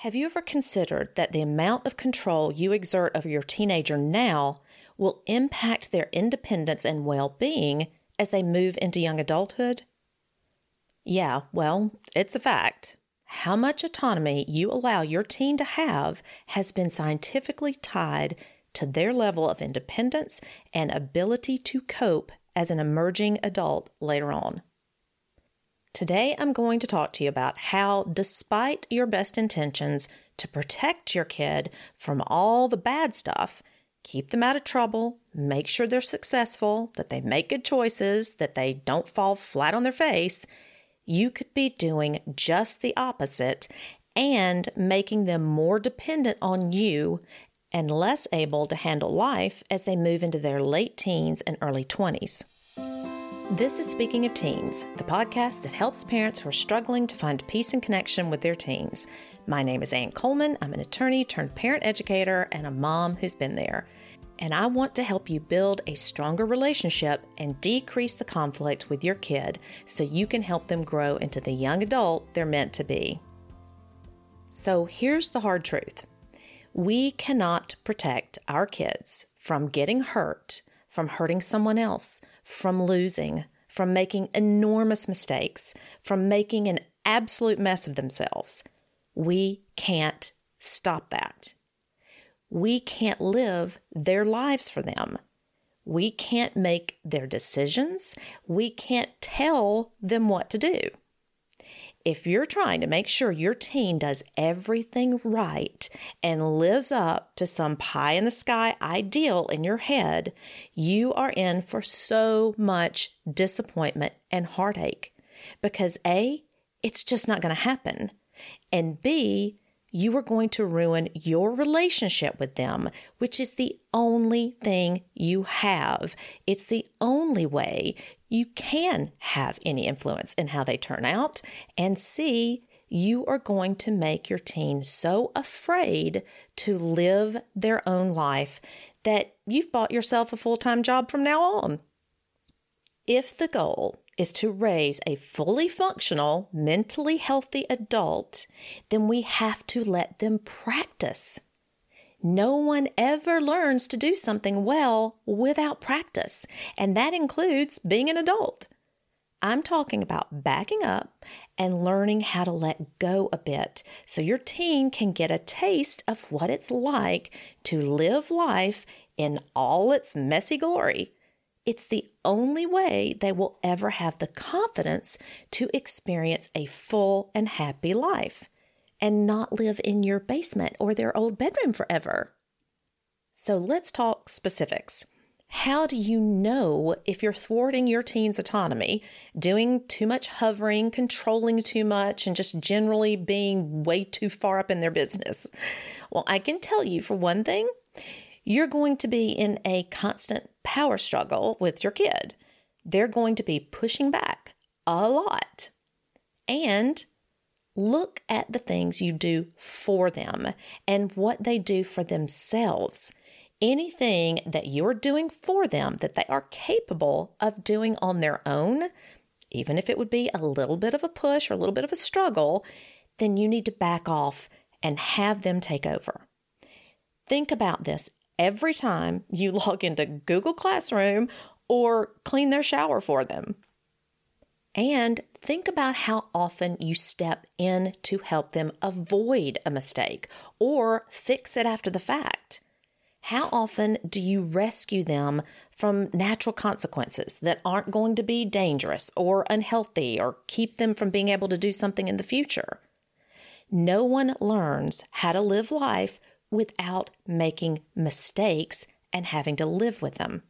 Have you ever considered that the amount of control you exert over your teenager now will impact their independence and well being as they move into young adulthood? Yeah, well, it's a fact. How much autonomy you allow your teen to have has been scientifically tied to their level of independence and ability to cope as an emerging adult later on. Today, I'm going to talk to you about how, despite your best intentions to protect your kid from all the bad stuff, keep them out of trouble, make sure they're successful, that they make good choices, that they don't fall flat on their face, you could be doing just the opposite and making them more dependent on you and less able to handle life as they move into their late teens and early 20s. This is Speaking of Teens, the podcast that helps parents who are struggling to find peace and connection with their teens. My name is Ann Coleman. I'm an attorney turned parent educator and a mom who's been there. And I want to help you build a stronger relationship and decrease the conflict with your kid so you can help them grow into the young adult they're meant to be. So here's the hard truth we cannot protect our kids from getting hurt, from hurting someone else, from losing, from making enormous mistakes, from making an absolute mess of themselves. We can't stop that. We can't live their lives for them. We can't make their decisions. We can't tell them what to do if you're trying to make sure your teen does everything right and lives up to some pie in the sky ideal in your head, you are in for so much disappointment and heartache. Because A, it's just not going to happen. And B, you are going to ruin your relationship with them, which is the only thing you have. It's the only way you can have any influence in how they turn out. And C, you are going to make your teen so afraid to live their own life that you've bought yourself a full time job from now on. If the goal is to raise a fully functional, mentally healthy adult, then we have to let them practice. No one ever learns to do something well without practice, and that includes being an adult. I'm talking about backing up and learning how to let go a bit so your teen can get a taste of what it's like to live life in all its messy glory. It's the only way they will ever have the confidence to experience a full and happy life and not live in your basement or their old bedroom forever. So let's talk specifics. How do you know if you're thwarting your teen's autonomy, doing too much hovering, controlling too much, and just generally being way too far up in their business? Well, I can tell you for one thing, you're going to be in a constant power struggle with your kid. They're going to be pushing back a lot. And Look at the things you do for them and what they do for themselves. Anything that you're doing for them that they are capable of doing on their own, even if it would be a little bit of a push or a little bit of a struggle, then you need to back off and have them take over. Think about this every time you log into Google Classroom or clean their shower for them. And think about how often you step in to help them avoid a mistake or fix it after the fact. How often do you rescue them from natural consequences that aren't going to be dangerous or unhealthy or keep them from being able to do something in the future? No one learns how to live life without making mistakes and having to live with them.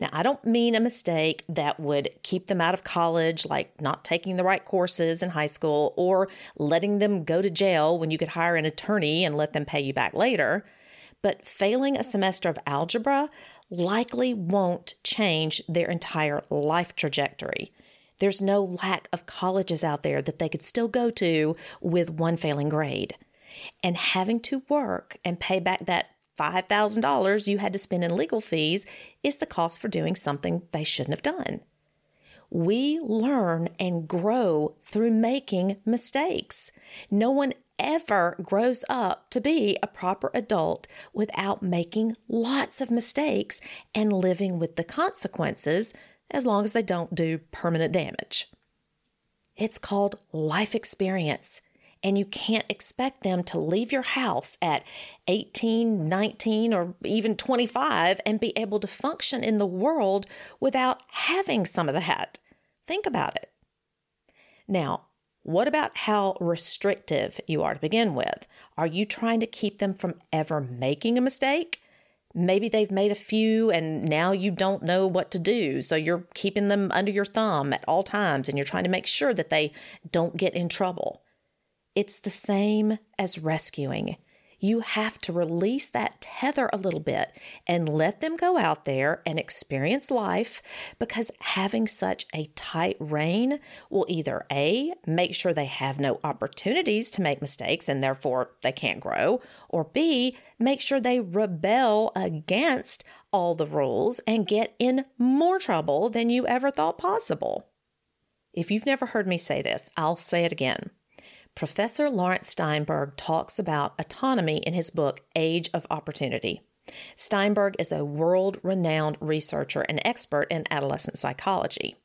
Now, I don't mean a mistake that would keep them out of college, like not taking the right courses in high school or letting them go to jail when you could hire an attorney and let them pay you back later. But failing a semester of algebra likely won't change their entire life trajectory. There's no lack of colleges out there that they could still go to with one failing grade. And having to work and pay back that $5,000 you had to spend in legal fees is the cost for doing something they shouldn't have done. We learn and grow through making mistakes. No one ever grows up to be a proper adult without making lots of mistakes and living with the consequences as long as they don't do permanent damage. It's called life experience, and you can't expect them to leave your house at 18, 19, or even 25 and be able to function in the world without having some of that. Think about it. Now, what about how restrictive you are to begin with? Are you trying to keep them from ever making a mistake? Maybe they've made a few and now you don't know what to do. So you're keeping them under your thumb at all times and you're trying to make sure that they don't get in trouble. It's the same as rescuing. You have to release that tether a little bit and let them go out there and experience life because having such a tight rein will either A, make sure they have no opportunities to make mistakes and therefore they can't grow, or B, make sure they rebel against all the rules and get in more trouble than you ever thought possible. If you've never heard me say this, I'll say it again. Professor Laurence Steinberg talks about autonomy in his book Age of Opportunity. Steinberg is a world renowned researcher and expert in adolescent psychology.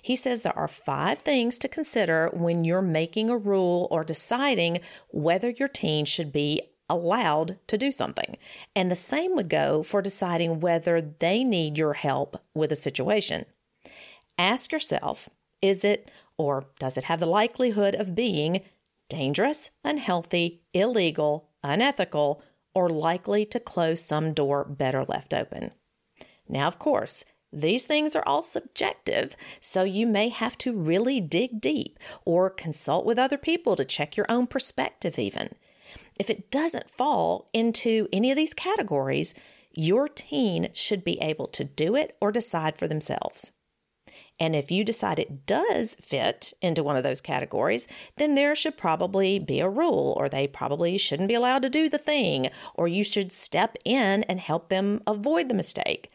He says there are five things to consider when you're making a rule or deciding whether your teen should be allowed to do something. And the same would go for deciding whether they need your help with a situation. Ask yourself is it or does it have the likelihood of being dangerous, unhealthy, illegal, unethical, or likely to close some door better left open. Now, of course, these things are all subjective, so you may have to really dig deep or consult with other people to check your own perspective, even. If it doesn't fall into any of these categories, your teen should be able to do it or decide for themselves. And if you decide it does fit into one of those categories, then there should probably be a rule, or they probably shouldn't be allowed to do the thing, or you should step in and help them avoid the mistake.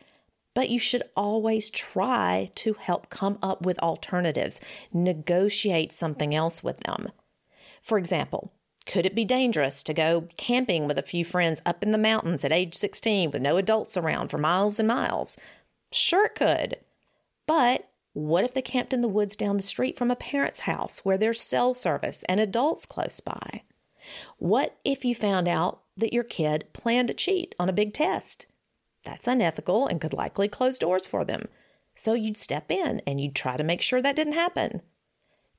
But you should always try to help come up with alternatives, negotiate something else with them. For example, could it be dangerous to go camping with a few friends up in the mountains at age 16 with no adults around for miles and miles? Sure, it could. But what if they camped in the woods down the street from a parent's house where there's cell service and adults close by? What if you found out that your kid planned to cheat on a big test? That's unethical and could likely close doors for them. So you'd step in and you'd try to make sure that didn't happen.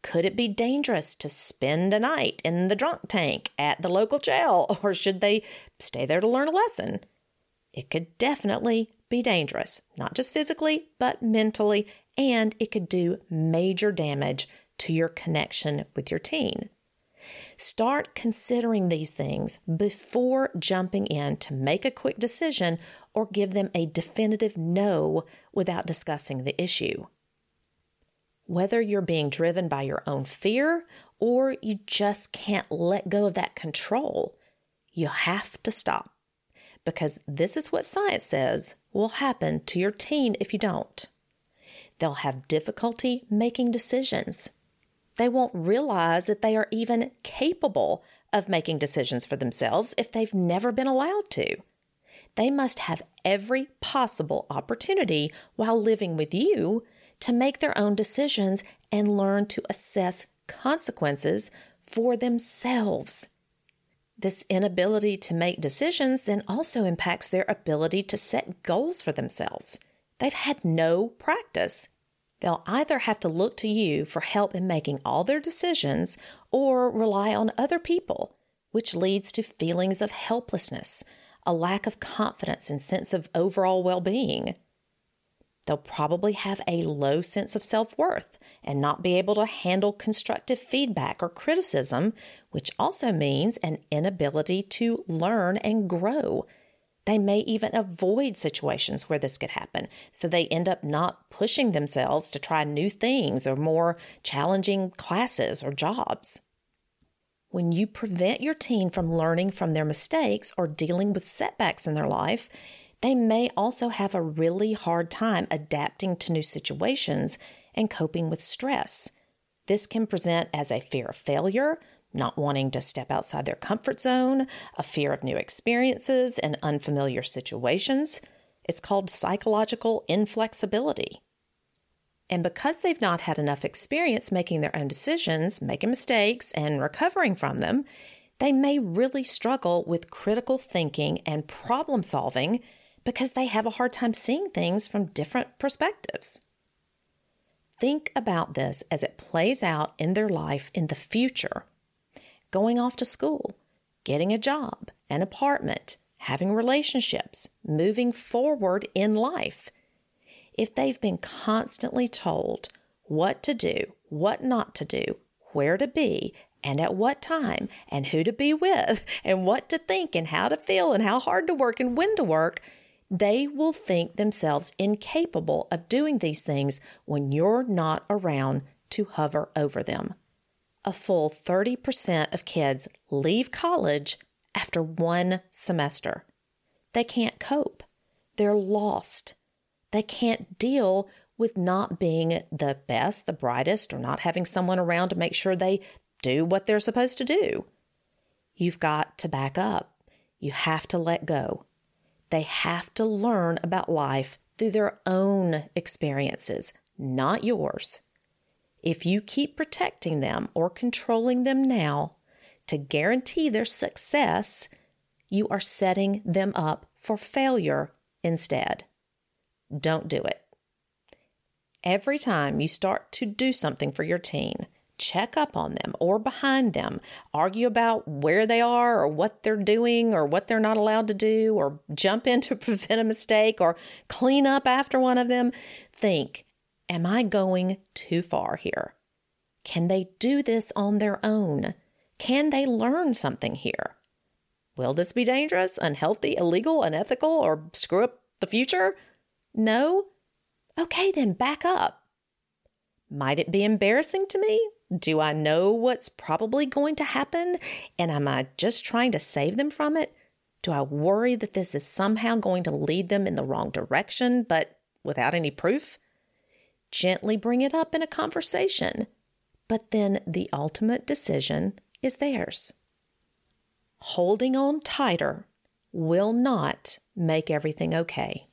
Could it be dangerous to spend a night in the drunk tank at the local jail, or should they stay there to learn a lesson? It could definitely be dangerous, not just physically, but mentally and it could do major damage to your connection with your teen. Start considering these things before jumping in to make a quick decision or give them a definitive no without discussing the issue. Whether you're being driven by your own fear or you just can't let go of that control, you have to stop because this is what science says will happen to your teen if you don't. They'll have difficulty making decisions. They won't realize that they are even capable of making decisions for themselves if they've never been allowed to. They must have every possible opportunity while living with you to make their own decisions and learn to assess consequences for themselves. This inability to make decisions then also impacts their ability to set goals for themselves. They've had no practice. They'll either have to look to you for help in making all their decisions or rely on other people, which leads to feelings of helplessness, a lack of confidence and sense of overall well being. They'll probably have a low sense of self worth and not be able to handle constructive feedback or criticism, which also means an inability to learn and grow they may even avoid situations where this could happen. So they end up not pushing themselves to try new things or more challenging classes or jobs. When you prevent your teen from learning from their mistakes or dealing with setbacks in their life, they may also have a really hard time adapting to new situations and coping with stress. This can present as a fear of failure, not wanting to step outside their comfort zone, a fear of new experiences and unfamiliar situations. It's called psychological inflexibility. And because they've not had enough experience making their own decisions, making mistakes, and recovering from them, they may really struggle with critical thinking and problem solving because they have a hard time seeing things from different perspectives. Think about this as it plays out in their life in the future going off to school, getting a job, an apartment, having relationships, moving forward in life. If they've been constantly told what to do, what not to do, where to be, and at what time, and who to be with, and what to think, and how to feel, and how hard to work, and when to work, they will think themselves incapable of doing these things when you're not around to hover over them a full 30% of kids leave college after one semester. They can't cope. They're lost. They can't deal with not being the best, the brightest, or not having someone around to make sure they do what they're supposed to do. You've got to back up. You have to let go. They have to learn about life through their own experiences, not yours. If you keep protecting them or controlling them now to guarantee their success, you are setting them up for failure instead. Don't do it. Every time you start to do something for your teen, check up on them or behind them, argue about where they are or what they're doing or what they're not allowed to do, or jump in to prevent a mistake or clean up after one of them, think Am I going too far here? Can they do this on their own? Can they learn something here? Will this be dangerous, unhealthy, illegal, unethical, or screw up the future? No? Okay, then back up. Might it be embarrassing to me? Do I know what's probably going to happen? And am I just trying to save them from it? Do I worry that this is somehow going to lead them in the wrong direction, but without any proof? Gently bring it up in a conversation, but then the ultimate decision is theirs. Holding on tighter will not make everything okay.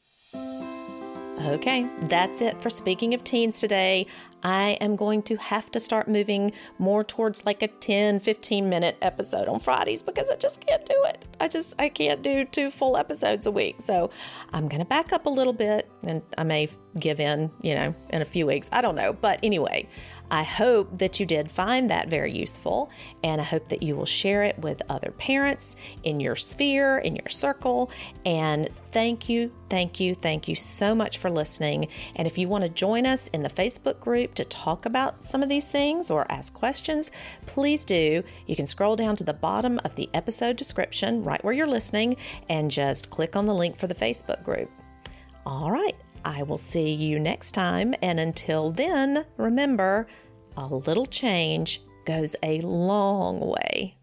Okay, that's it for Speaking of Teens today. I am going to have to start moving more towards like a 10, 15 minute episode on Fridays because I just can't do it. I just, I can't do two full episodes a week. So I'm going to back up a little bit and I may give in, you know, in a few weeks. I don't know. But anyway, I hope that you did find that very useful, and I hope that you will share it with other parents in your sphere, in your circle. And thank you, thank you, thank you so much for listening. And if you want to join us in the Facebook group to talk about some of these things or ask questions, please do. You can scroll down to the bottom of the episode description right where you're listening and just click on the link for the Facebook group. All right. I will see you next time. And until then, remember, a little change goes a long way.